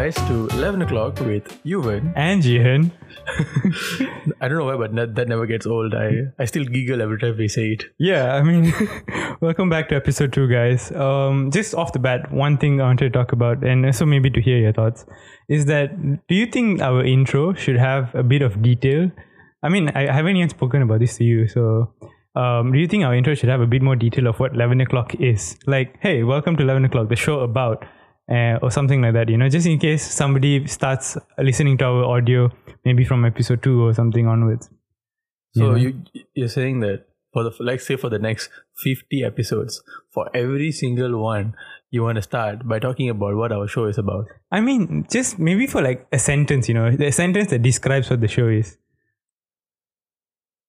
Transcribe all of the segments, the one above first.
guys, to 11 o'clock with Yuvan. And Jihan. I don't know why, but that, that never gets old. I, I still giggle every time we say it. Yeah, I mean, welcome back to episode two, guys. Um, just off the bat, one thing I wanted to talk about, and also maybe to hear your thoughts, is that do you think our intro should have a bit of detail? I mean, I, I haven't even spoken about this to you, so um, do you think our intro should have a bit more detail of what 11 o'clock is? Like, hey, welcome to 11 o'clock, the show about, uh, or something like that, you know, just in case somebody starts listening to our audio, maybe from episode two or something onwards. So Yeah. you you're saying that for the like say for the next 50 episodes, for every single one, you want to start by talking about what our show is about. I mean, just maybe for like a sentence, you know, a sentence that describes what the show is.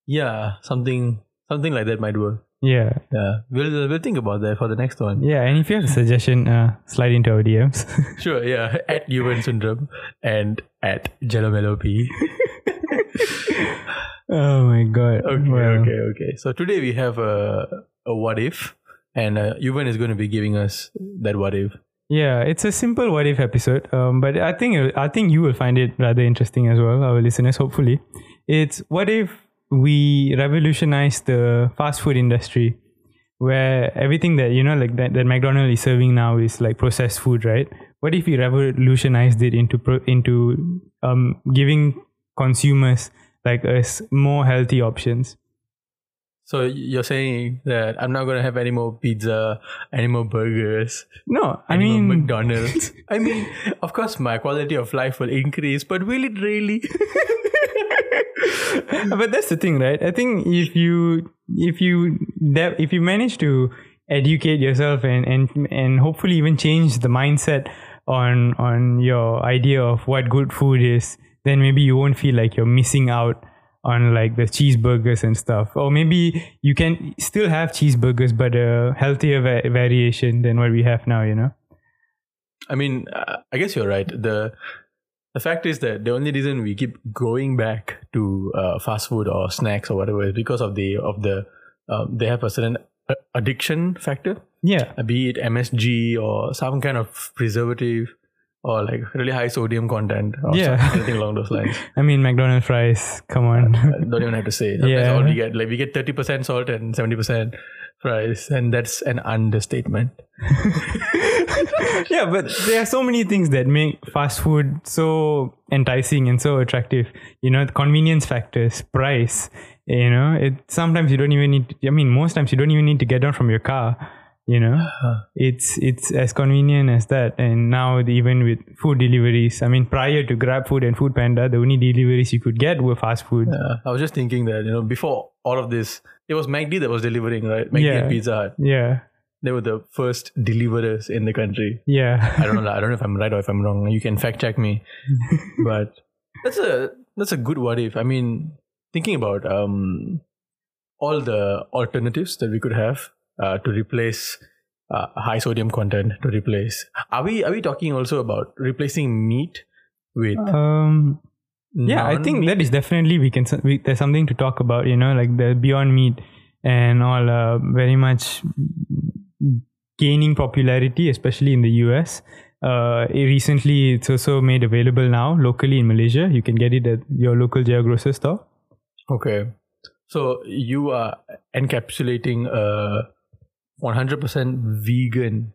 Yeah, something something like that might work. Yeah. Yeah, we'll we'll think about that for the next one. Yeah. And if you have a suggestion, uh, slide into our DMs. Sure, yeah, at Yuvan Syndrome and at Jalamelop. oh my God. Okay, okay, okay. So today we have a a what if, and uh, Yuvan is going to be giving us that what if. Yeah, it's a simple what if episode. Um, but I think I think you will find it rather interesting as well, our listeners. Hopefully, it's what if we revolutionize the fast food industry, where everything that you know, like that, that McDonald's is serving now is like processed food, right? What if we revolutionized it into pro, into um giving consumers like us more healthy options? So you're saying that I'm not going to have any more pizza, any more burgers, No, I mean McDonald's. I mean, of course, my quality of life will increase, but will it really? but that's the thing right? I think if you if you de- if you manage to educate yourself and and and hopefully even change the mindset on on your idea of what good food is then maybe you won't feel like you're missing out on like the cheeseburgers and stuff. Or maybe you can still have cheeseburgers but a healthier va- variation than what we have now you know? I mean, uh, I guess you're right. the The fact is that the only reason we keep going back to uh, fast food or snacks or whatever is because of the of the um, they have a certain uh, addiction factor. yeah uh, be it MSG or some kind of preservative or like really high sodium content or Yeah. some- anything along those lines. i mean mcdonald's fries come on I don't even have to say. That's Yeah. all we get. Like we get 30% salt and 70% fries, and that's an understatement. yeah, but there are so many things that make fast food so enticing and so attractive. You know, the convenience factors, price. You know, it sometimes you don't even need. I mean, most times you don't even need to get down from your car. You know, it's it's as convenient as that. And now even with food deliveries, I mean, prior to Grab Food and Food Panda, the only deliveries you could get were fast food. Uh, I was just thinking that you know before all of this, it was McD that was delivering, right? McD Yeah. and Pizza Hut. Yeah, They were the first deliverers in the country. yeah, I don't know. I don't know if I'm right or if I'm wrong. You can fact check me. but that's a that's a good what if. I mean, thinking about um all the alternatives that we could have uh, to replace uh, high sodium content to replace. Are we are we talking also about replacing meat with um. yeah i think that is definitely we can we, there's something to talk about you know like the beyond meat and all uh, very much gaining popularity especially in the us uh, it recently it's also made available now locally in malaysia you can get it at your local Jaya grocer store Okay. So you are encapsulating a 100% vegan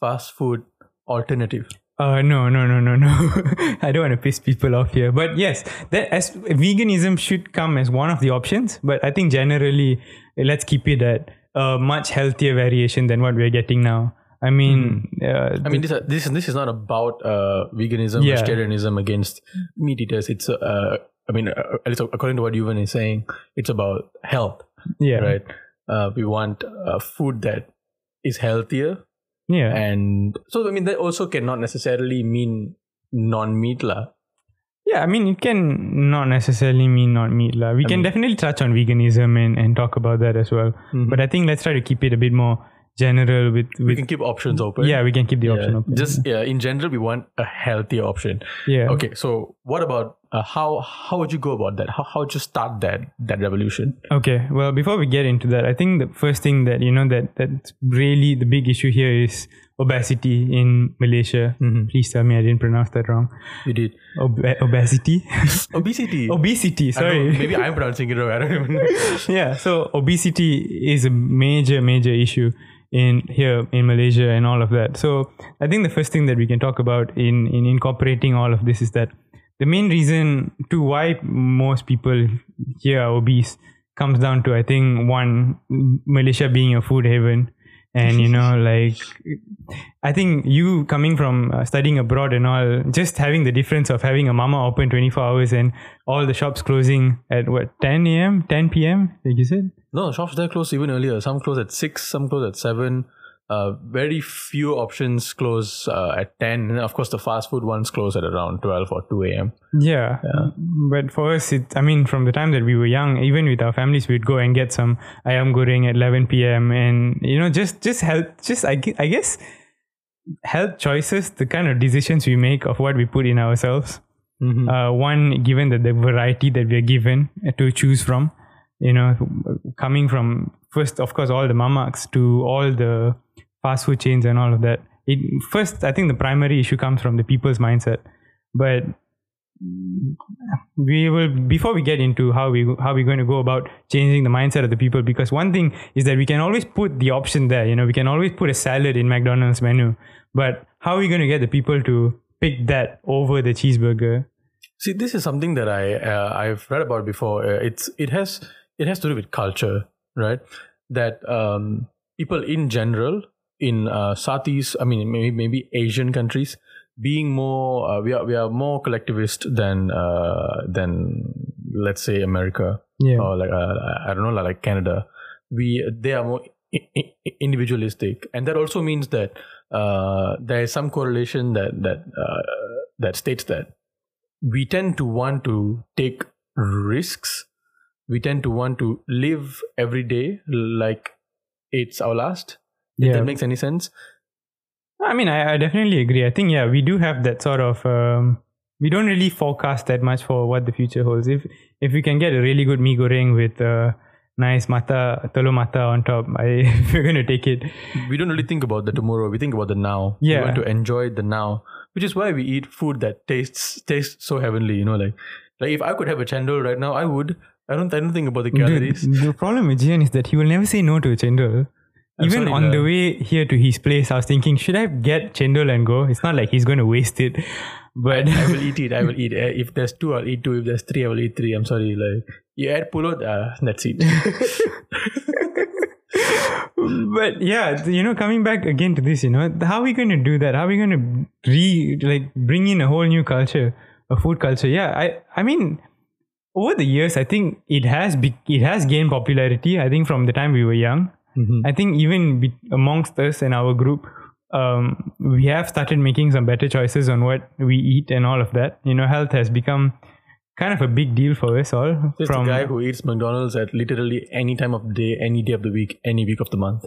fast food alternative. Uh, no, no, no, no, no. I don't want to piss people off here. But yes, that as veganism should come as one of the options. But I think generally, let's keep it at a much healthier variation than what we're getting now. I mean, uh, I mean, this this this is not about uh, veganism, Yeah. vegetarianism against meat eaters. It's uh, I mean, uh, at least according to what Yuvan is saying, it's about health, yeah, right? Uh, we want uh, food that is healthier, yeah, and so I mean that also cannot necessarily mean non-meat lah. yeah. I mean, it can not necessarily mean not meat lah. We can mean- definitely touch on veganism and, and talk about that as well. Mhm. But I think let's try to keep it a bit more general with We can keep options open. yeah, we can keep the Yeah, option open. Just yeah, in general, we want a healthy option. yeah. Okay, so what about uh, how how would you go about that? How how would you start that that revolution? Okay, well, before we get into that, I think the first thing that you know that that's really the big issue here is obesity in Malaysia. Mhm. Please tell me I didn't pronounce that wrong. You did Ob- obesity. obesity. obesity. Know, Sorry. maybe I'm pronouncing it wrong. I don't even know. yeah. So obesity is a major, major issue in here in Malaysia and all of that. So I think the first thing that we can talk about in in incorporating all of this is that the main reason to why most people here are obese comes down to I think one Malaysia being a food haven. And you know, like, I think you coming from uh, studying abroad and all, just having the difference of having a mamak open 24 hours and all the shops closing at what 10 a.m., 10 p.m. Like you said. No, shops there close even earlier. Some close at six, some close at seven. Uh, very few options close uh, at ten. And of course, the fast food ones close at around twelve or two a.m. Yeah. But for us, it, I mean, from the time that we were young, even with our families, we'd go and get some ayam goreng at 11 p.m. And, you know, just, just health, just, I, I guess, health choices, the kind of decisions we make of what we put in ourselves. Mhm. Uh, one, given that the variety that we are given to choose from, you know, coming from first, of course, all the mamaks to all the fast food chains and all of that. It, first, I think the primary issue comes from the people's mindset. But we will before we get into how we how we're going to go about changing the mindset of the people because one thing is that we can always put the option there you know we can always put a salad in mcdonald's menu but how are we going to get the people to pick that over the cheeseburger See, this is something that I uh, I've read about before. Uh, it's it has it has to do with culture, right? That um, people in general in uh, Southeast, I mean maybe maybe Asian countries, being more uh, we are we are more collectivist than uh, than let's say America yeah or like uh, I don't know like, Canada. We they are more i- i- individualistic, and that also means that uh, there is some correlation that that uh, that states that we tend to want to take risks. We tend to want to live every day like it's our last. If Yeah. that makes any sense. i mean I, I definitely agree i think yeah we do have that sort of um, we don't really forecast that much for what the future holds if if we can get a really good mee goreng with uh, nice mata telur mata on top i we're going to take it We don't really think about the tomorrow. We think about the now. Yeah. We want to enjoy the now, which is why we eat food that tastes tastes so heavenly. You know, like like if I could have a chendol right now, I would. I don't. I don't think about the Dude, calories. the problem with Jian is that he will never say no to a chendol. Even on the way here to his place, I was thinking, should I get chendol and go? It's not like he's going to waste it. But I will eat it. I will eat. If there's two, I'll eat two. If there's three, I will eat three. I'm sorry. Like you add pulut, uh, that's it. but yeah, you know, coming back again to this, you know, how are we going to do that? How are we going to re like bring in a whole new culture, a food culture? Yeah, I I mean, over the years, I think it has be, it has gained popularity. I think from the time we were young, Mhm. I think even be, amongst us and our group, um, we have started making some better choices on what we eat and all of that. You know, health has become kind of a big deal for us all. Just from the guy who eats McDonald's at literally any time of the day, any day of the week, any week of the month.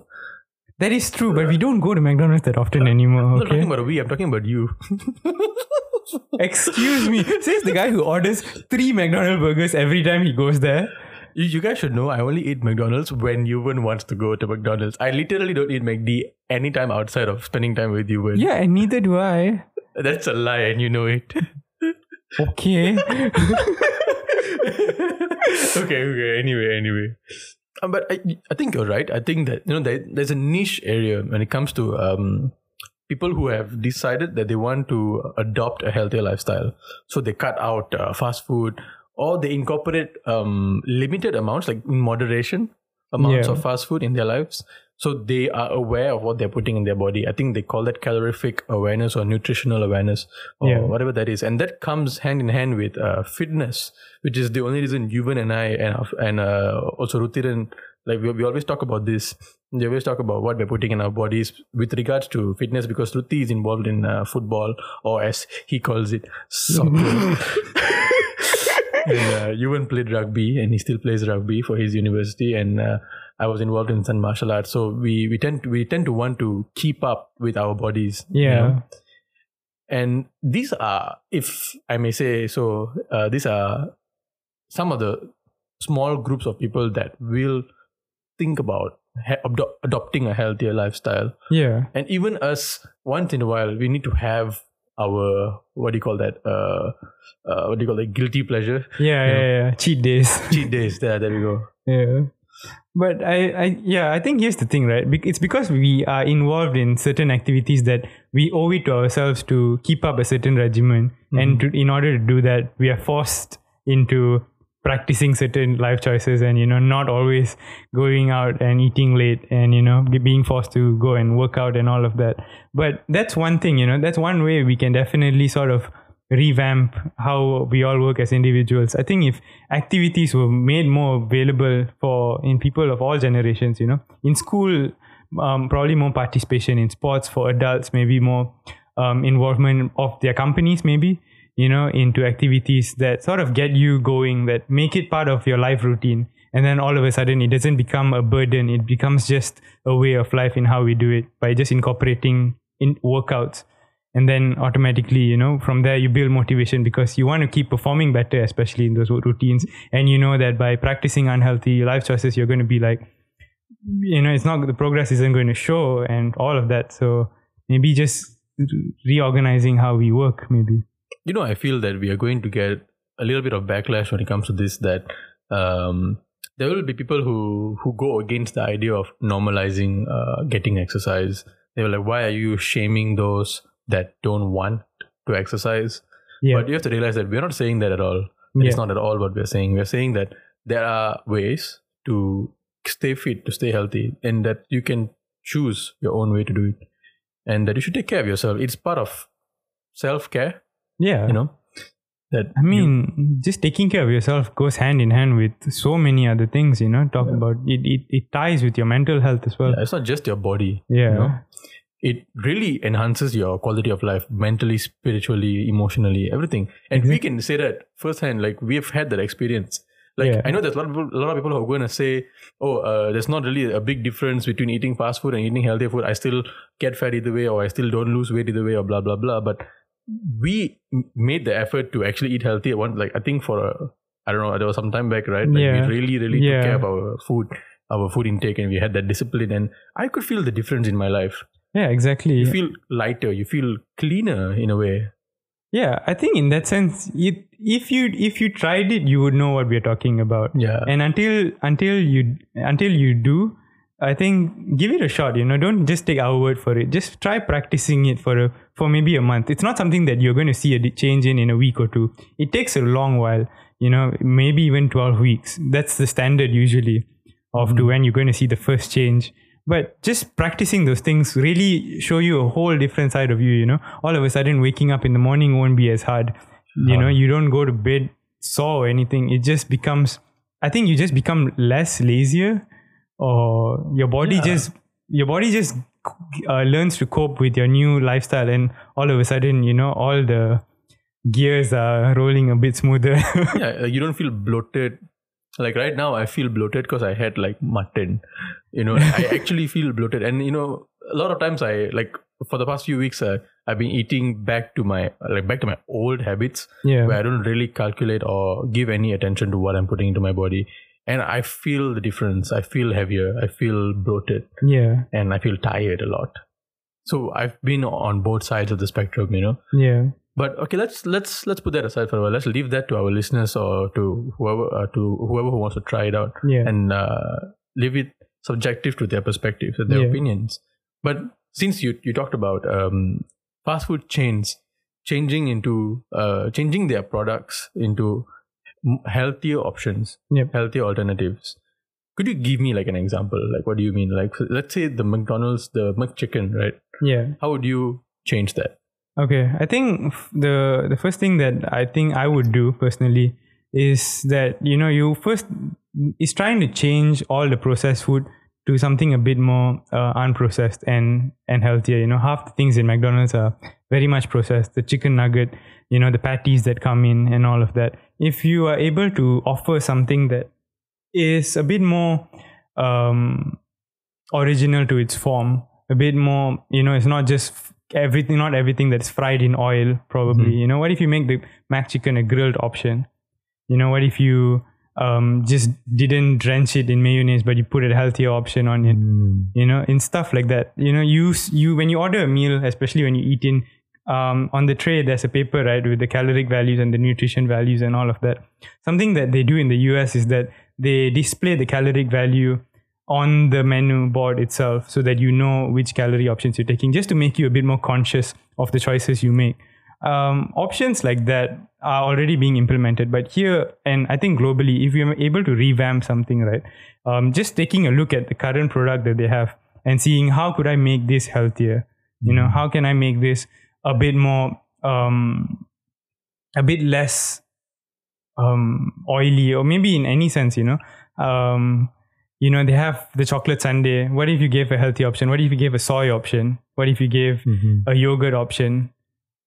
that is true, but we don't go to McDonald's that often anymore. I'm not Okay. talking about we. I'm talking about you. Excuse me. Says the guy who orders three McDonald's burgers every time he goes there. You, you guys should know I only eat McDonald's when Yuvan wants to go to McDonald's. I literally don't eat McD anytime outside of spending time with Yuvan. Yeah, and neither do I. That's a lie and you know it. Okay. okay, okay. Anyway, anyway. Um, but I, I think you're right. I think that you know there, there's a niche area when it comes to um, people who have decided that they want to adopt a healthier lifestyle. So they cut out uh, fast food or they incorporate um, limited amounts, like in moderation amounts Yeah. of fast food in their lives. So they are aware of what they're putting in their body. I think they call that calorific awareness or nutritional awareness or Yeah. whatever that is. And that comes hand in hand with uh, fitness, which is the only reason Yuvan and I and, and uh, also Rutiran, like we, we always talk about this. We always talk about what we're putting in our bodies with regards to fitness because Ruti is involved in uh, football or as he calls it, soccer. and uh, Yuvan played rugby and he still plays rugby for his university and uh, I was involved in some martial arts so we we tend to, we tend to want to keep up with our bodies you Yeah. know? and these are if I may say so uh, these are some of the small groups of people that will think about ha- ado- adopting a healthier lifestyle. Yeah. And even us, once in a while, we need to have our what do you call that? Uh, uh what do you call it? Guilty pleasure, Yeah, yeah, yeah. Cheat days. cheat days. There, there we go. yeah. But I, I, yeah, I think here's the thing, right? It's because we are involved in certain activities that we owe it to ourselves to keep up a certain regimen, and to, in order to do that, we are forced into practicing certain life choices, and you know, not always going out and eating late, and you know, being forced to go and work out and all of that. But that's one thing, you know, that's one way we can definitely sort of revamp how we all work as individuals. I think if activities were made more available for in people of all generations, you know, in school, um, probably more participation in sports for adults, maybe more um, involvement of their companies, maybe you know, into activities that sort of get you going, that make it part of your life routine. And then all of a sudden, it doesn't become a burden. It becomes just a way of life in how we do it by just incorporating in workouts and then automatically you know from there you build motivation because you want to keep performing better especially in those routines and you know that by practicing unhealthy life choices you're going to be like you know it's not the progress isn't going to show and all of that so maybe just reorganizing how we work maybe you know, I feel that we are going to get a little bit of backlash when it comes to this. That um, there will be people who who go against the idea of normalizing uh, getting exercise. They were like, "Why are you shaming those that don't want to exercise?" yeah But you have to realize that we're not saying that at all. Yeah. It's not at all what we're saying. We're saying that there are ways to stay fit, to stay healthy, and that you can choose your own way to do it, and that you should take care of yourself. It's part of self care yeah you know that I mean, just taking care of yourself goes hand in hand with so many other things, you know. Talk about it, it, it ties with your mental health as well. you- it's not just your body Yeah. you know it really enhances your quality of life mentally spiritually emotionally everything and we can say that firsthand like we've had that experience like Yeah. i know there's a lot of people, a lot of people who are going to say oh uh, there's not really a big difference between eating fast food and eating healthy food i still get fat either way or i still don't lose weight either way or blah blah blah but we made the effort to actually eat healthy at one like i think for a i don't know there was some time back right like Yeah. we really really Yeah. took care of our food our food intake and we had that discipline and i could feel the difference in my life Yeah, exactly. you feel lighter you feel cleaner in a way Yeah, I think in that sense, it, if you if you tried it, you would know what we're talking about. yeah And until until you until you do, I think give it a shot. You know, don't just take our word for it. Just try practicing it for a for maybe a month. It's not something that you're going to see a change in in a week or two. It takes a long while. You know, maybe even twelve weeks. That's the standard usually of to when you're going to see the first change. But just practicing those things really show you a whole different side of you. You know, all of a sudden waking up in the morning won't be as hard. You know, you don't go to bed sore or anything. It just becomes. I think you just become less lazier, or your body Yeah. just your body just uh, learns to cope with your new lifestyle, and all of a sudden, you know, all the gears are rolling a bit smoother. yeah you don't feel bloated. Like right now i feel bloated because i had like mutton. You know i actually feel bloated. And you know a lot of times i like for the past few weeks uh, i've been eating back to my like back to my old habits yeah, where i don't really calculate or give any attention to what i'm putting into my body and i feel the difference i feel heavier i feel bloated yeah, and i feel tired a lot so i've been on both sides of the spectrum you know yeah, but okay, let's let's let's put that aside for a while. Let's leave that to our listeners or to whoever uh, to whoever who wants to try it out yeah. and uh, leave it subjective to their perspectives and their Yeah. opinions. But since you you talked about um, fast food chains changing into uh, changing their products into healthier options, Yep. healthier alternatives. Could you give me like an example? Like, what do you mean? Like, let's say the McDonald's, the McChicken, right? yeah. How would you change that? Okay, I think the the first thing that I think I would do personally is that you know you first is trying to change all the processed food to something a bit more uh, unprocessed and and healthier. You know, half the things in McDonald's are very much processed. The chicken nugget, you know, the patties that come in and all of that. If you are able to offer something that is a bit more um, original to its form, a bit more, you know, it's not just everything, not everything that's fried in oil, probably. Mhm. You know, what if you make the McChicken a grilled option? You know, what if you um, just didn't drench it in mayonnaise, but you put a healthier option on it. Mm. You know, in stuff like that. You know, you you when you order a meal, especially when you eat in um, on the tray, there's a paper right with the caloric values and the nutrition values and all of that. Something that they do in the US is that they display the caloric value on the menu board itself so that you know which calorie options you're taking just to make you a bit more conscious of the choices you make um, options like that are already being implemented but here and i think globally if you're able to revamp something right um, just taking a look at the current product that they have and seeing how could i make this healthier you know how can i make this a bit more um, a bit less um, oily or maybe in any sense you know. Um, you know they have the chocolate sundae. What if you gave a healthy option? What if you gave a soy option? What if you gave Mm-hmm. a yogurt option?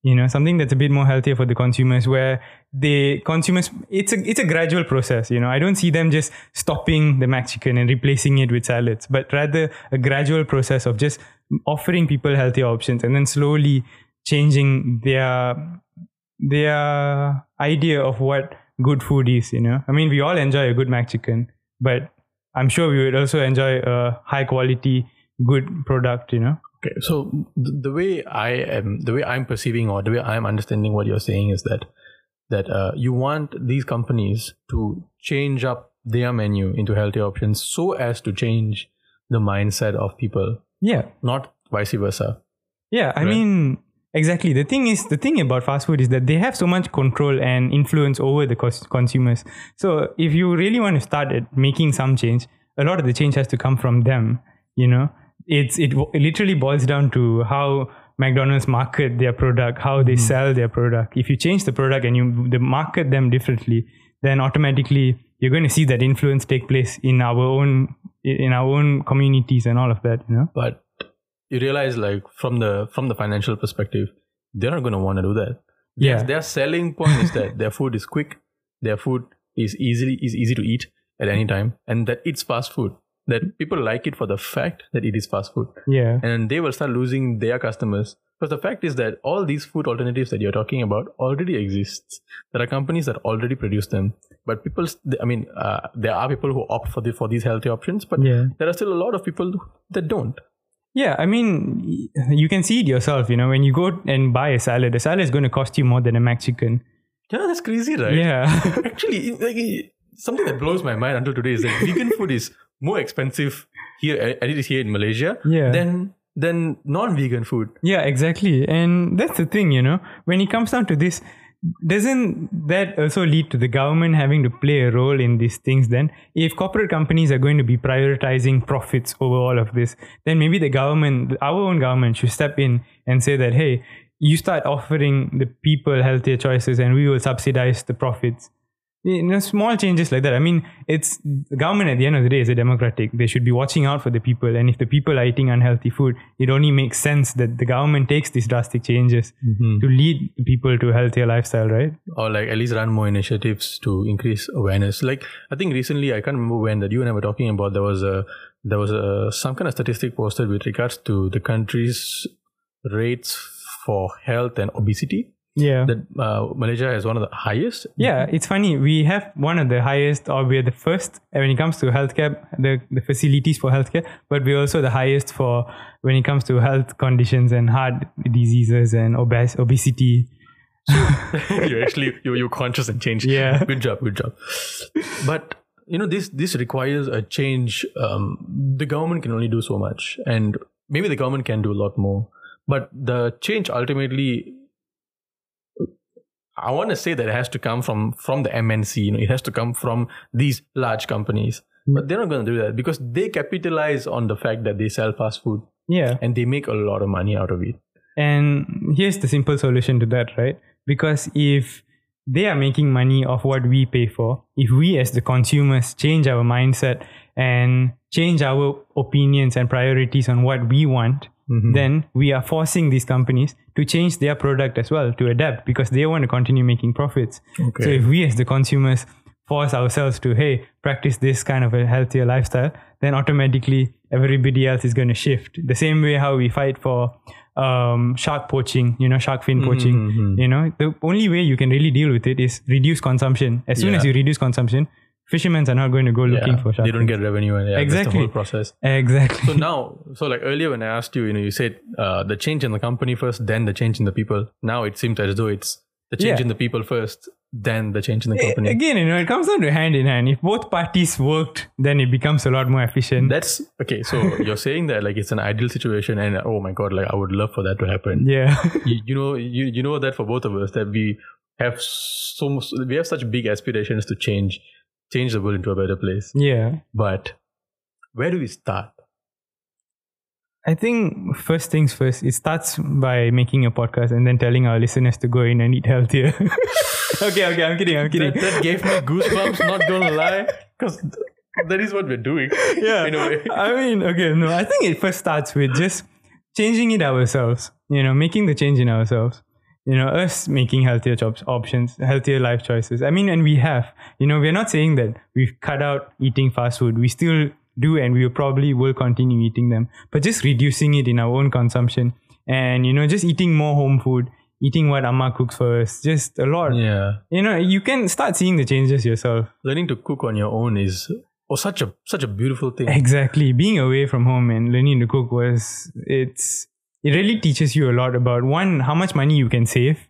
You know something that's a bit more healthier for the consumers where the consumers it's a it's a gradual process you know. I don't see them just stopping the McChicken and replacing it with salads but rather a gradual process of just offering people healthier options and then slowly changing their their idea of what good food is you know i mean we all enjoy a good McChicken but i'm sure we would also enjoy a high quality good product you know Okay, so th- the way I am, the way I'm perceiving or the way I'm understanding what you're saying is that that uh, you want these companies to change up their menu into healthy options so as to change the mindset of people, yeah not vice versa. Yeah, I Right. mean, exactly. The thing is, the thing about fast food is that they have so much control and influence over the cons- consumers. So if you really want to start at making some change, a lot of the change has to come from them. You know, it's it, w- it literally boils down to how McDonald's market their product, how they mm-hmm. sell their product. If you change the product and you they market them differently, then automatically you're going to see that influence take place in our own in our own communities and all of that. You know. But you realize, like from the from the financial perspective, they're not going to want to do that. Yeah. Yes, their selling point is that their food is quick, their food is easily is easy to eat at any time, and that it's fast food. That people like it for the fact that it is fast food, Yeah. and they will start losing their customers. Because the fact is that all these food alternatives that you're talking about already exists. There are companies that already produce them, but people, I mean, uh, there are people who opt for the for these healthy options, but Yeah. there are still a lot of people that don't. Yeah, I mean, you can see it yourself. You know, when you go and buy a salad, a salad is going to cost you more than a McChicken. Yeah, that's crazy, right? Yeah, Actually, like, something that blows my mind until today is that vegan food is more expensive here, it is here in Malaysia, Yeah. than than non-vegan food. yeah, exactly. And that's the thing, you know, when it comes down to this, doesn't that also lead to the government having to play a role in these things? Then, if corporate companies are going to be prioritizing profits over all of this, then maybe the government, our own government, should step in and say that, hey, you start offering the people healthier choices and we will subsidize the profits. You know, small changes like that. I mean, it's the government at the end of the day is a democratic. They should be watching out for the people. And if the people are eating unhealthy food, it only makes sense that the government takes these drastic changes mm-hmm. to lead people to a healthier lifestyle, right? Or like at least run more initiatives to increase awareness. Like I think recently, I can't remember when that you and I were talking about. There was a there was a some kind of statistic posted with regards to the country's rates for health and obesity. Yeah. That uh, Malaysia has one of the highest. yeah, it's funny. We have one of the highest, or we're the first when it comes to healthcare, the, the facilities for healthcare, but we're also the highest for when it comes to health conditions and heart diseases and obes- obesity. you're actually you you conscious and change. Yeah. Good job. Good job. But you know this this requires a change. Um, the government can only do so much, and maybe the government can do a lot more. But the change ultimately, I want to say that it has to come from from the MNC. You know, it has to come from these large companies. Hmm. But they're not going to do that because they capitalize on the fact that they sell fast food Yeah. and they make a lot of money out of it. And here's the simple solution to that, right? Because if they are making money off what we pay for, if we as the consumers change our mindset and change our opinions and priorities on what we want, Mm-hmm. then we are forcing these companies to change their product as well to adapt because they want to continue making profits. Okay. So if we as the consumers force ourselves to, hey, practice this kind of a healthier lifestyle, then automatically everybody else is going to shift. The same way how we fight for um, shark poaching, you know, shark fin mm-hmm, poaching. Mm-hmm. You know, the only way you can really deal with it is reduce consumption. As soon as you reduce consumption, fishermen are not going to go looking Yeah, for shark they don't get revenue and yeah, Exactly. the whole process. exactly So now, so like earlier when I asked you, you know, you said uh, the change in the company first, then the change in the people. Now it seems as though it's the change Yeah. in the people first, then the change in the company. again you know it comes down to hand in hand if both parties worked then it becomes a lot more efficient That's okay. So you're saying that like it's an ideal situation, and oh my god, like I would love for that to happen. yeah You, you know, you you know that for both of us that we have so much, we have such big aspirations to change, change the world into a better place. yeah But where do we start? I think first things first, it starts by making a podcast and then telling our listeners to go in and eat healthier. okay, okay, I'm kidding, I'm kidding. That, that gave me goosebumps. Not gonna lie, because that is what we're doing. yeah. in a way. I mean, okay, no, I think it first starts with just changing it ourselves, you know, making the change in ourselves. You know, us making healthier jobs options, healthier life choices. I mean, and we have. You know, we're not saying that we've cut out eating fast food. We still do, and we probably will continue eating them, but just reducing it in our own consumption, and you know, just eating more home food, eating what Amma cooks for us. Just a lot. Yeah, You know, you can start seeing the changes yourself. learning to cook on your own is oh such a such a beautiful thing. Exactly. Being away from home and learning to cook was it's it really teaches you a lot about one, how much money you can save,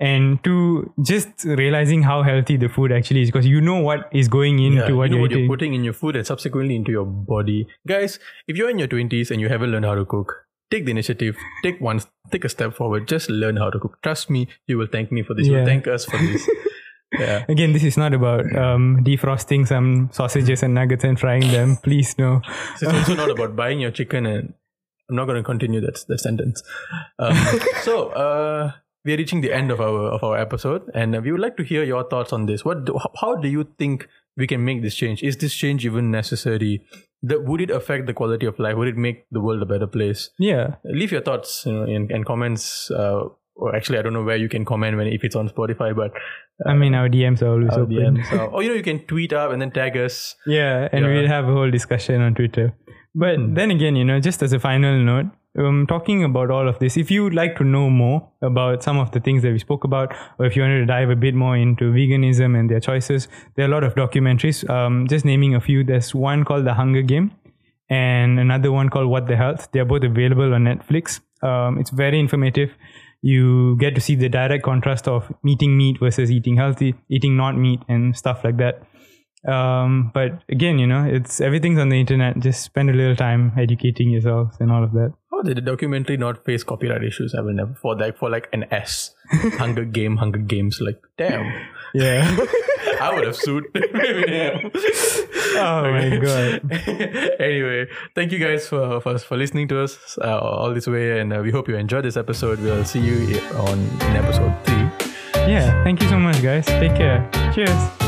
and two, just realizing how healthy the food actually is because you know what is going into Yeah, what you know you're what you're putting in your food and subsequently into your body. Guys, if you're in your 20s and you haven't learned how to cook, take the initiative, take one, take a step forward, just learn how to cook. Trust me, you will thank me for this. You'll thank us for this. yeah. Again, this is not about um, defrosting some sausages and nuggets and frying them. Please no. It's also not about buying your chicken and I'm not going to continue that, that sentence. Um, so, uh, we are reaching the end of our of our episode, and we would like to hear your thoughts on this. What, do, how do you think we can make this change? Is this change even necessary? The, would it affect the quality of life? Would it make the world a better place? Yeah. Leave your thoughts you know, in, in comments. Uh, or actually, I don't know where you can comment when if it's on Spotify, but I mean, our DMs are always uh, open. DMs. Uh, or you know, you can tweet up and then tag us. Yeah, and Yeah. we'll have a whole discussion on Twitter. But Hmm. then again, you know, just as a final note, um, talking about all of this, if you would like to know more about some of the things that we spoke about, or if you wanted to dive a bit more into veganism and their choices, there are a lot of documentaries. Um, just naming a few, there's one called The Hunger Game and another one called What the Health. They're both available on Netflix. Um, it's very informative. You get to see the direct contrast of eating meat versus eating healthy, eating not meat, and stuff like that. Um, but again, you know, it's everything's on the internet. Just spend a little time educating yourselves and all of that. How did the documentary not face copyright issues? I will never for like for like an S, Hunger Game, Hunger Games. Like, damn, Yeah. I would have sued. oh my god. anyway, thank you guys for for, for listening to us uh, all this way, and uh, we hope you enjoyed this episode. We'll see you on in episode three. Yeah. Thank you so much, guys. Take care. Cheers.